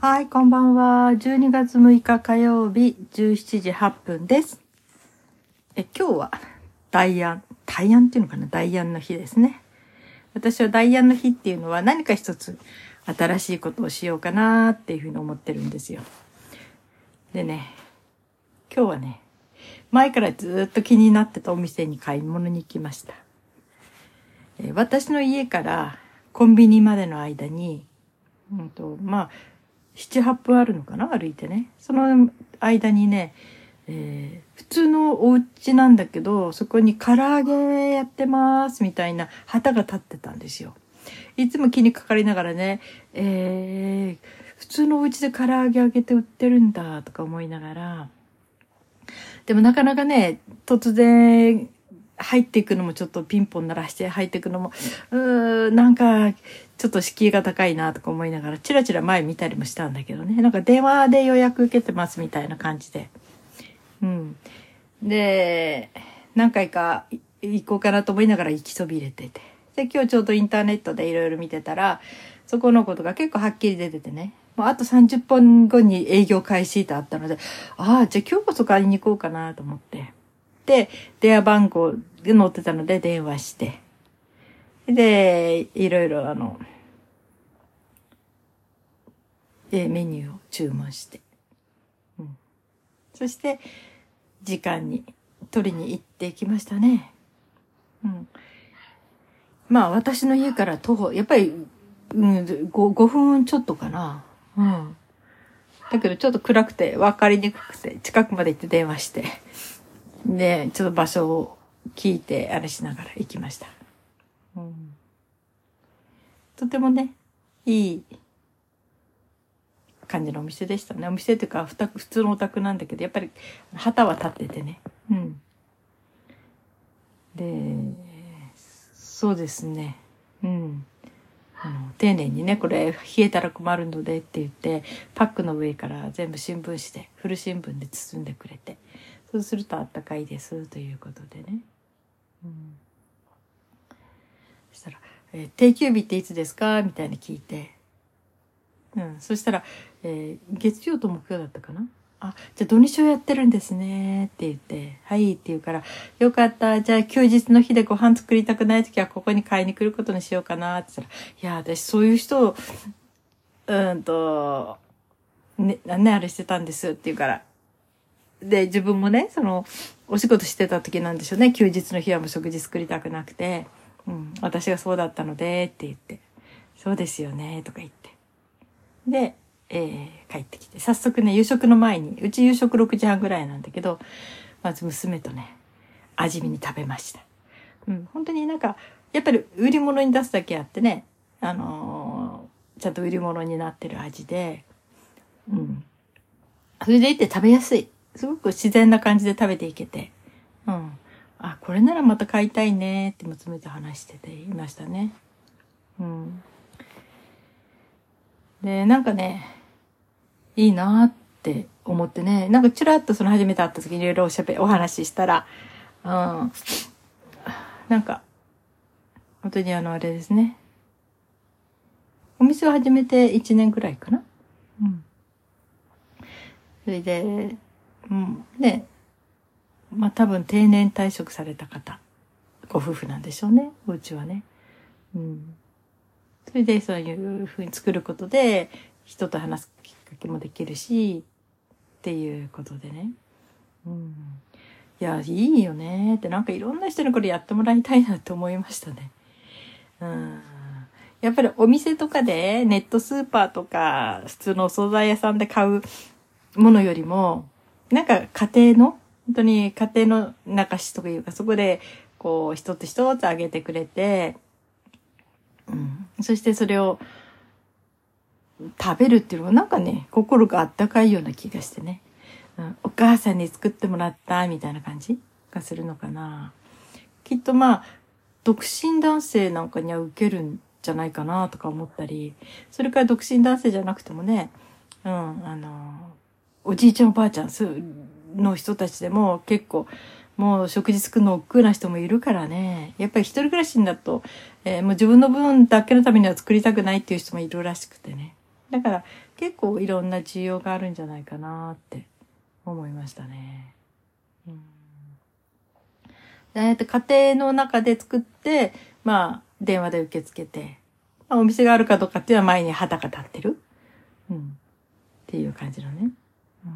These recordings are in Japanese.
はい、こんばんは。12月6日火曜日17時8分です。え、今日は大安、大安っていうのかな？大安の日ですね。私は大安の日っていうのは何か一つ新しいことをしようかなっていうふうに思ってるんですよ。でね、今日はね、前からずっと気になってたお店に買い物に行きました。え私の家からコンビニまでの間に、うんと、まあ、7、8分あるのかな？歩いてね。その間にね、えー、普通のお家なんだけど、そこに唐揚げやってますみたいな旗が立ってたんですよ。いつも気にかかりながらね、えー、普通のお家で唐揚げ揚げて売ってるんだとか思いながら、でもなかなかね、突然入っていくのもちょっとピンポン鳴らして入っていくのも、うー、なんか、ちょっと敷居が高いなとか思いながら、チラチラ前見たりもしたんだけどね。なんか電話で予約受けてますみたいな感じで。うん。で、何回か行こうかなと思いながら行きそびれてて。で、今日ちょうどインターネットでいろいろ見てたら、そこのことが結構はっきり出ててね。もうあと30分後に営業開始とあったので、ああ、じゃあ今日こそ買いに行こうかなと思って。で、電話番号で載ってたので電話して。で、いろいろあの、えメニューを注文して。うん。そして、時間に取りに行ってきましたね。うん。まあ私の家から徒歩、やっぱり、うん、5, 5分ちょっとかな。うん。だけどちょっと暗くて分かりにくくて、近くまで行って電話して。で、ちょっと場所を聞いて、あれしながら行きました。うん、とてもね、いい感じのお店でしたね。お店っていうか、普通のお宅なんだけど、やっぱり旗は立っててね。うん。で、そうですね。うん。あの丁寧にね、これ冷えたら困るのでって言って、パックの上から全部新聞紙で、古新聞で包んでくれて、そうするとあったかいですということでね。うん、そしたら、えー、定休日っていつですか？みたいに聞いて。うん。そしたら、えー、月曜と木曜だったかな？あ、じゃあ土日をやってるんですねって言って、はいって言うから、よかった。じゃあ休日の日でご飯作りたくない時はここに買いに来ることにしようかなって言ったら、いや、私そういう人を、うんと、ね、何ね、あれしてたんですって言うから、で、自分もね、その、お仕事してた時なんでしょうね。休日の日はもう食事作りたくなくて、うん、私がそうだったので、って言って、そうですよね、とか言って。で、えー、帰ってきて、早速ね、夕食の前に、うち夕食6時半ぐらいなんだけど、まず娘とね、味見に食べました。うん、本当になんか、やっぱり売り物に出すだけあってね、あのー、ちゃんと売り物になってる味で、うん。それでいて食べやすい。すごく自然な感じで食べていけて。うん。あ、これならまた買いたいねって娘と話してていましたね。うん。で、なんかね、いいなって思ってね、なんかちらっとその初めて会った時にいろいろおしゃべ、お話ししたら、うん。なんか、本当にあの、あれですね。お店を始めて1年くらいかな。うん。それで、うん、ね、まあ多分定年退職された方、ご夫婦なんでしょうね、お家はね。うん。それでそういうふうに作ることで、人と話すきっかけもできるし、っていうことでね。うん。いや、いいよねって、なんかいろんな人にこれやってもらいたいなって思いましたね。うん。やっぱりお店とかで、ネットスーパーとか、普通のお惣菜屋さんで買うものよりも、なんか家庭の、本当に家庭の中しとかいうか、そこで、こう、一つ一つあげてくれて、うん。そしてそれを食べるっていうのはなんかね、心があったかいような気がしてね。うん、お母さんに作ってもらったみたいな感じがするのかな。きっとまあ、独身男性なんかには受けるんじゃないかなとか思ったり、それから独身男性じゃなくてもね、うん、あの、おじいちゃんおばあちゃんの人たちでも結構、もう食事作るの億劫な人もいるからね。やっぱり一人暮らしだと、えー、もう自分の分だけのためには作りたくないっていう人もいるらしくてね。だから結構いろんな需要があるんじゃないかなって思いましたね。うんえー、と家庭の中で作って、まあ、電話で受け付けて、まあ、お店があるかどうかっていうのは前に旗が立ってる。うん。っていう感じのね。うん。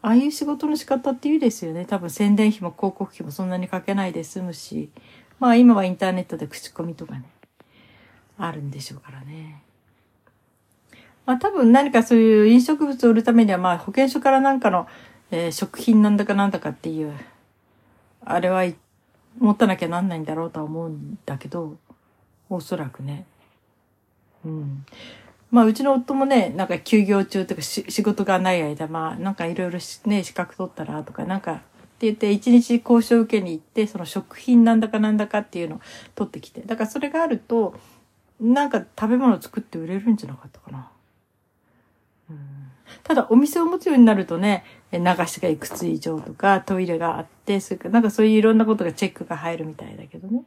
ああいう仕事の仕方っていいですよね。多分宣伝費も広告費もそんなにかけないで済むし、まあ今はインターネットで口コミとかね、あるんでしょうからね。まあ多分何かそういう飲食物を売るためにはまあ保健所からなんかの、えー、食品なんだかなんだかっていう、あれは持たなきゃなんないんだろうとは思うんだけど、おそらくね。うん。まあ、うちの夫もね、なんか休業中とか仕事がない間、まあ、なんかいろいろね、資格取ったらとか、なんか、って言って、一日交渉受けに行って、その食品なんだかなんだかっていうのを取ってきて。だからそれがあると、なんか食べ物を作って売れるんじゃなかったかな。うん、ただ、お店を持つようになるとね、流しがいくつ以上とか、トイレがあって、それからなんかそういういろんなことがチェックが入るみたいだけどね。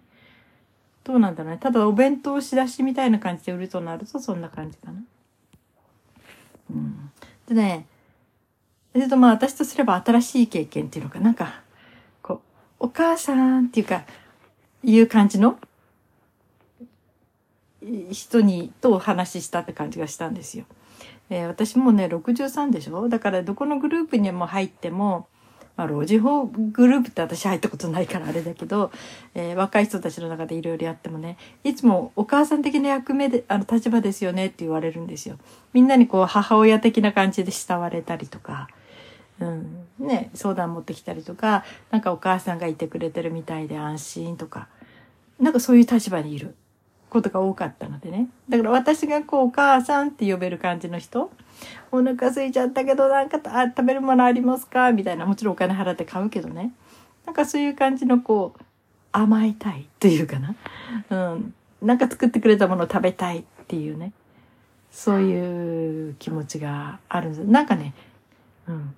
どうなんだろうね。ただお弁当仕出しみたいな感じで売るとなるとそんな感じかな。うん。でね、えっとまあ私とすれば新しい経験っていうのか、なんか、こう、お母さんっていうか、いう感じの人にとお話ししたって感じがしたんですよ。えー、私もね、63でしょ？だからどこのグループにも入っても、まあ、老人法グループって私入ったことないからあれだけど、えー、若い人たちの中でいろいろやってもね、いつもお母さん的な役目で、あの、立場ですよねって言われるんですよ。みんなにこう、母親的な感じで慕われたりとか、うん、ね、相談持ってきたりとか、なんかお母さんがいてくれてるみたいで安心とか、なんかそういう立場にいることが多かったのでね。だから私がこう、お母さんって呼べる感じの人、お腹空いちゃったけどなんかあ食べるものありますか？みたいなもちろんお金払って買うけどね。なんかそういう感じのこう甘えたいというかな、うん、なんか作ってくれたものを食べたいっていうね。そういう気持ちがあるんです。なんかね、うん、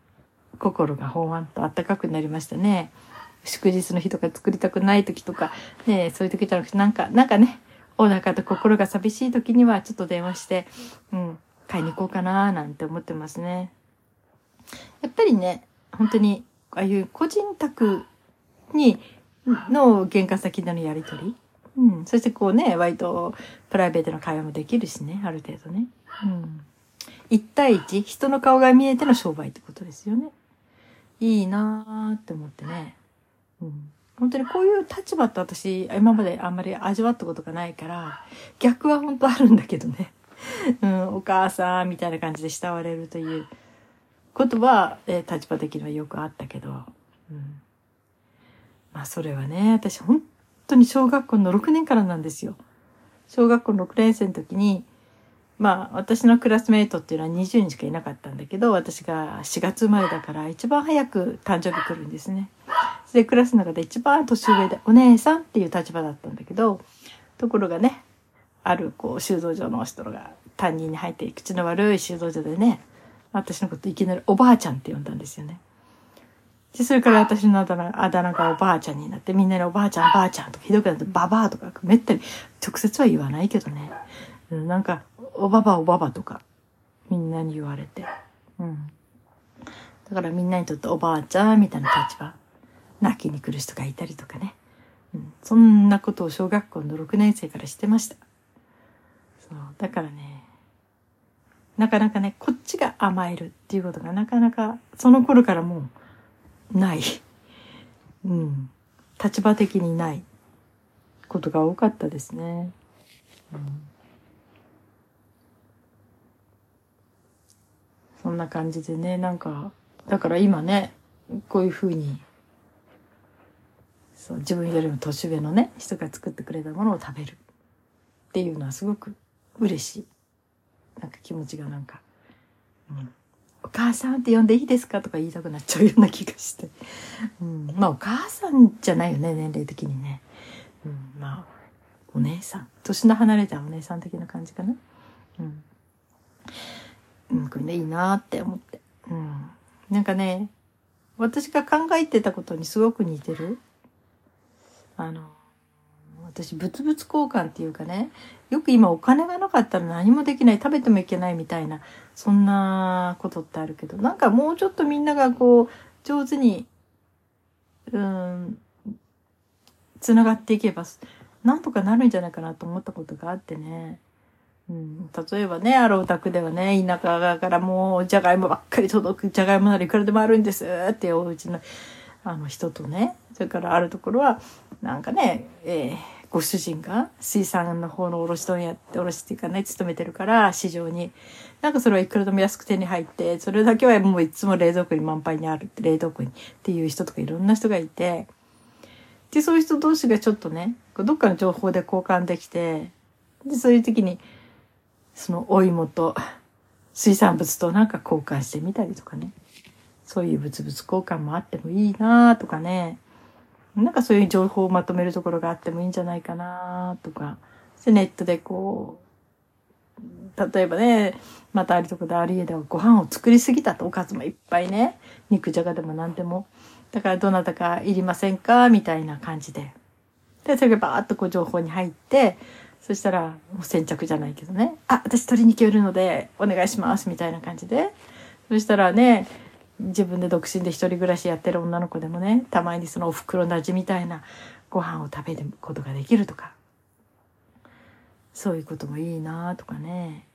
心がほんわんとあったかくなりましたね祝日の日とか作りたくない時とかねそういう時じゃなくてなんかなんかねお腹と心が寂しい時にはちょっと電話して、うん、買いに行こうかななんて思ってますね。やっぱりね、本当に、ああいう個人宅に、の玄関先でのやりとり。うん。そしてこうね、割とプライベートな会話もできるしね、ある程度ね。うん。一対一、人の顔が見えての商売ってことですよね。いいなーって思ってね。うん。本当にこういう立場って私、今まであんまり味わったことがないから、逆は本当あるんだけどね。うん、お母さんみたいな感じで慕われるということは、えー、立場的にはよくあったけど、うん、まあそれはね、私本当に小学校の6年からなんですよ。小学校6年生の時に、まあ私のクラスメイトっていうのは20人しかいなかったんだけど、私が4月生まれだから一番早く誕生日来るんですね。で、クラスの中で一番年上でお姉さんっていう立場だったんだけど、ところがね、あるこう修道場の人が担任に入って口の悪い修道場でね私のこといきなりおばあちゃんって呼んだんですよね。で、それから私のあだ名あだ名がおばあちゃんになって、みんなにおばあちゃん、ばあちゃんとかひどくなって、ばばあとか、めったに、直接は言わないけどね。なんか、おばばおばばとか、みんなに言われて。うん。だからみんなにとっておばあちゃんみたいな立場。泣きに来る人がいたりとかね。うん、そんなことを小学校の6年生からしてました。そう。だからね、なかなかね、こっちが甘えるっていうことがなかなか、その頃からもう、ない。うん。立場的にないことが多かったですね。うん、そんな感じでね、なんか、だから今ね、こういうふうにそう自分よりも年上のね人が作ってくれたものを食べるっていうのはすごく嬉しい。なんか気持ちがなんか、うん、お母さんって呼んでいいですかとか言いたくなっちゃうような気がして、うん、まあお母さんじゃないよね年齢的にね、うん、まあお姉さん。年の離れたお姉さん的な感じかな。うん。うん、これねいいなって思って、うん、なんかね私が考えてたことにすごく似てる。あの、私物々交換っていうかねよく今お金がなかったら何もできない食べてもいけないみたいなそんなことってあるけどなんかもうちょっとみんながこう上手にうんつながっていけばなんとかなるんじゃないかなと思ったことがあってね。うん、例えばね、あるお宅ではね、田舎からもう、じゃがいもばっかり届く、じゃがいもならいくらでもあるんですっていうお家の、あの人とね、それからあるところは、なんかね、えー、ご主人が水産の方の卸問屋って、卸っていうかね、勤めてるから、市場に。なんかそれはいくらでも安く手に入って、それだけはもういつも冷蔵庫に満杯にあるって、冷凍庫にっていう人とかいろんな人がいて、で、そういう人同士がちょっとね、どっかの情報で交換できて、で、そういう時に、そのお芋と水産物となんか交換してみたりとかね。そういう物々交換もあってもいいなとかね。なんかそういう情報をまとめるところがあってもいいんじゃないかなとか。で、ネットでこう、例えばね、またあるとこである家ではご飯を作りすぎたと、おかずもいっぱいね。肉じゃがでも何でも。だからどなたかいりませんかみたいな感じで。で、それがバーッとこう情報に入って、そしたら、もう先着じゃないけどね。あ、私取りに行けるので、お願いします。みたいな感じで。そしたらね、自分で独身で一人暮らしやってる女の子でもね、たまにそのお袋なじみたいなご飯を食べることができるとか。そういうこともいいなとかね。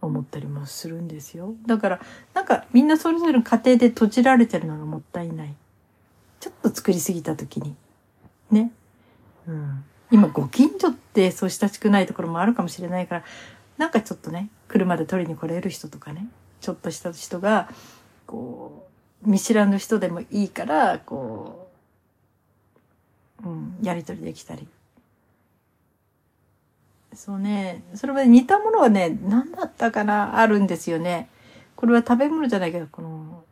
思ったりもするんですよ。だから、なんかみんなそれぞれの家庭で閉じられてるのがもったいない。ちょっと作りすぎた時に。ね。うん。今ご近所ってそう親しくないところもあるかもしれないからなんかちょっとね車で取りに来れる人とかねちょっとした人がこう見知らぬ人でもいいからこう、うん、やり取りできたり。そうね。それは似たものはね何だったかなあるんですよね。これは食べ物じゃないけどこの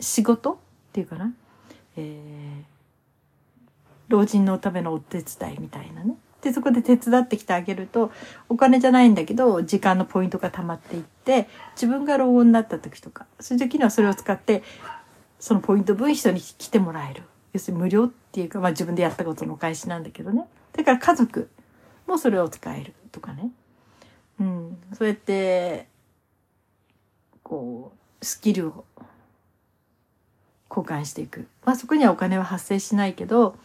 仕事っていうかな。えー老人のためのお手伝いみたいなね。で、そこで手伝ってきてあげると、お金じゃないんだけど、時間のポイントが溜まっていって、自分が老後になった時とか、そういう時にはそれを使って、そのポイント分人に来てもらえる。要するに無料っていうか、まあ自分でやったことのお返しなんだけどね。だから家族もそれを使えるとかね。うん。そうやって、こう、スキルを交換していく。まあそこにはお金は発生しないけど、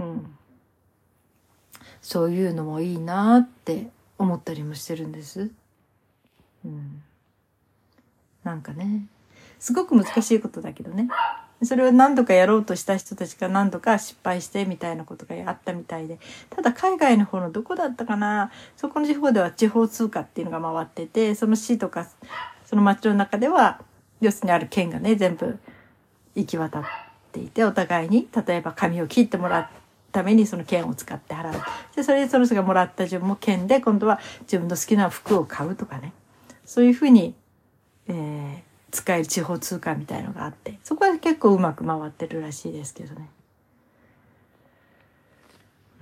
うん、そういうのもいいなって思ったりもしてるんです。うん、なんかね。すごく難しいことだけどね。それを何度かやろうとした人たちが何度か失敗してみたいなことがあったみたいで。ただ海外の方のどこだったかな。そこの地方では地方通貨っていうのが回っててその市とかその町の中では要するにある県がね全部行き渡っていてお互いに例えば紙を切ってもらっためにその券を使って払う。で、それでその人がもらった自分も券で今度は自分の好きな服を買うとかね。そういうふうに、えー、使える地方通貨みたいのがあって、そこは結構うまく回ってるらしいですけどね。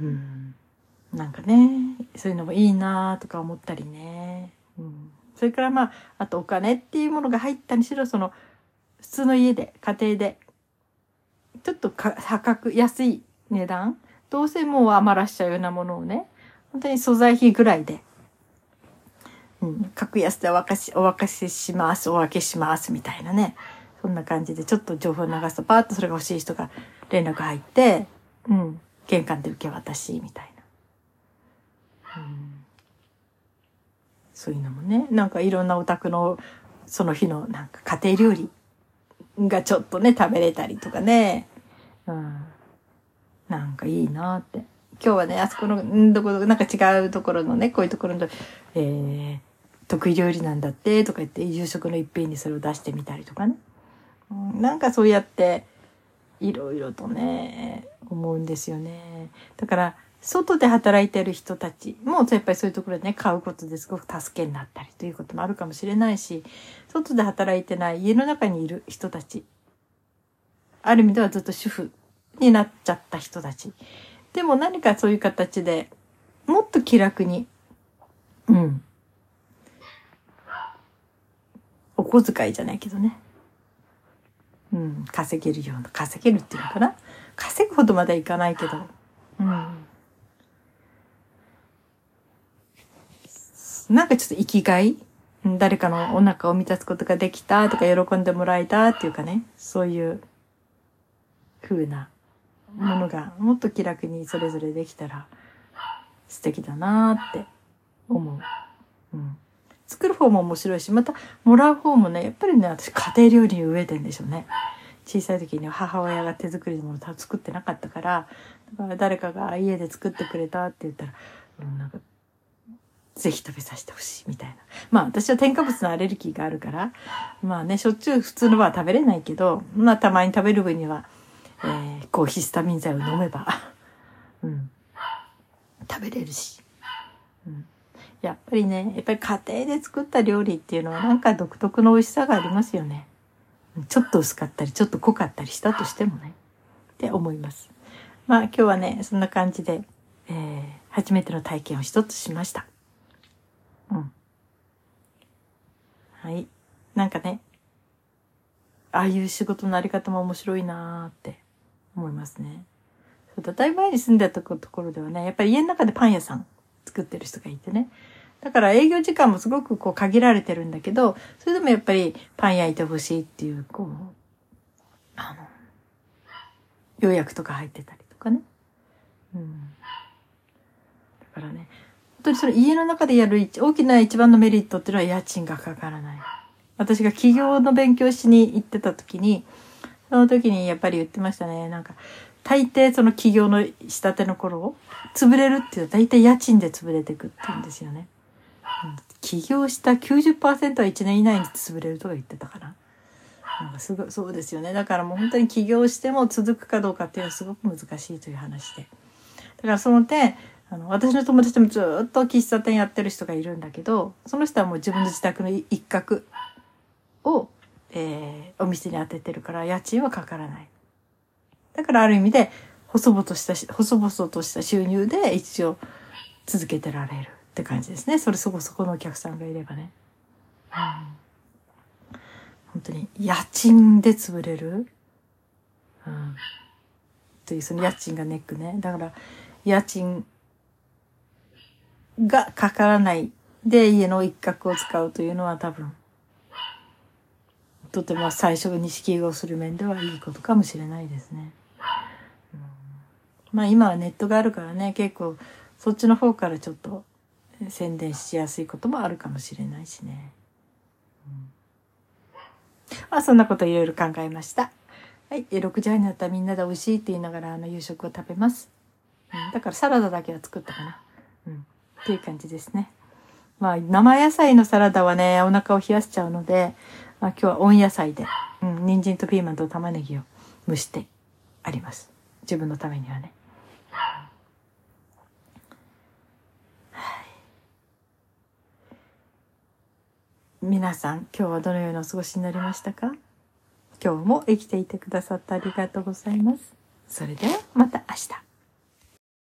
うん。なんかね、そういうのもいいなとか思ったりね。うん。それからまあ、あとお金っていうものが入ったにしろ、その、普通の家で、家庭で、ちょっと価格、安い値段？どうせもう余らしちゃうようなものをね、本当に素材費ぐらいで、うん、格安でお分かし、お分かしします、お分けします、みたいなね。そんな感じで、ちょっと情報流すと、パーッとそれが欲しい人が連絡入って、うん、玄関で受け渡し、みたいな。うん、そういうのもね、なんかいろんなお宅の、その日のなんか家庭料理がちょっとね、食べれたりとかね。うんなんかいいなって。今日はね、あそこの、んどこどこ、なんか違うところのね、こういうところの、えー、得意料理なんだってとか言って、夕食の一品にそれを出してみたりとかね。うん、なんかそうやって、いろいろとね、思うんですよね。だから、外で働いてる人たちも、やっぱりそういうところでね、買うことですごく助けになったりということもあるかもしれないし、外で働いてない家の中にいる人たち、ある意味ではずっと主婦になっちゃった人たち。でも何かそういう形でもっと気楽に、うん。お小遣いじゃないけどね。うん、稼げるような、稼げるっていうのかな。稼ぐほどまではいかないけど、うん。なんかちょっと生きがい？誰かのお腹を満たすことができたとか喜んでもらえたっていうかね、そういう風なものがもっと気楽にそれぞれできたら素敵だなって思う。うん。作る方も面白いし、またもらう方もね、やっぱりね、私家庭料理に飢えてんでしょうね。小さい時に母親が手作りのものを作ってなかったから、だから誰かが家で作ってくれたって言ったら、うん、なんか、ぜひ食べさせてほしいみたいな。まあ私は添加物のアレルギーがあるから、まあね、しょっちゅう普通のは食べれないけど、まあたまに食べる分には、えー、抗ヒスタミン剤を飲めば、うん、食べれるし。うんやっぱりね、やっぱり家庭で作った料理っていうのはなんか独特の美味しさがありますよね。ちょっと薄かったり、ちょっと濃かったりしたとしてもね。って思います。まあ今日はね、そんな感じで、えー、初めての体験を一つしました。うん。はい。なんかね、ああいう仕事のあり方も面白いなーって思いますね。そうだ、いぶ前に住んでたところではね、やっぱり家の中でパン屋さん作ってる人がいてね。だから営業時間もすごくこう限られてるんだけど、それでもやっぱりパン焼いてほしいっていう、こう、あの、予約とか入ってたりとかね。うん。だからね、本当にそれ家の中でやる大きな一番のメリットっていうのは家賃がかからない。私が起業の勉強しに行ってた時に、その時にやっぱり言ってましたね。なんか、大抵その起業の仕立ての頃、潰れるっていうと大体家賃で潰れていくって言うんですよね。起業した90%は1年以内に潰れるとか言ってたかな。なんかすごい、そうですよね。だからもう本当に起業しても続くかどうかっていうのはすごく難しいという話で。だからその点、あの、私の友達でもずっと喫茶店やってる人がいるんだけど、その人はもう自分の自宅の一角を、えー、お店に当ててるから家賃はかからない。だからある意味で、細々とした、細々とした収入で一応続けてられる。って感じですね。それそこそこのお客さんがいればね。うん、本当に家賃で潰れる、うん、というその家賃がネックね。だから家賃がかからないで家の一角を使うというのは多分とても最初に敷居をする面ではいいことかもしれないですね。うん、まあ今はネットがあるからね結構そっちの方からちょっと宣伝しやすいこともあるかもしれないしね。うん、まあそんなこといろいろ考えました。はい。6時半になったらみんなで美味しいって言いながらあの夕食を食べます。うん、だからサラダだけは作ったかな。うん。っていう感じですね。まあ生野菜のサラダはね、お腹を冷やしちゃうので、まあ今日は温野菜で、うん、人参とピーマンと玉ねぎを蒸してあります。自分のためにはね。皆さん今日はどのようなお過ごしになりましたか？今日も生きていてくださってありがとうございます。それではまた明日。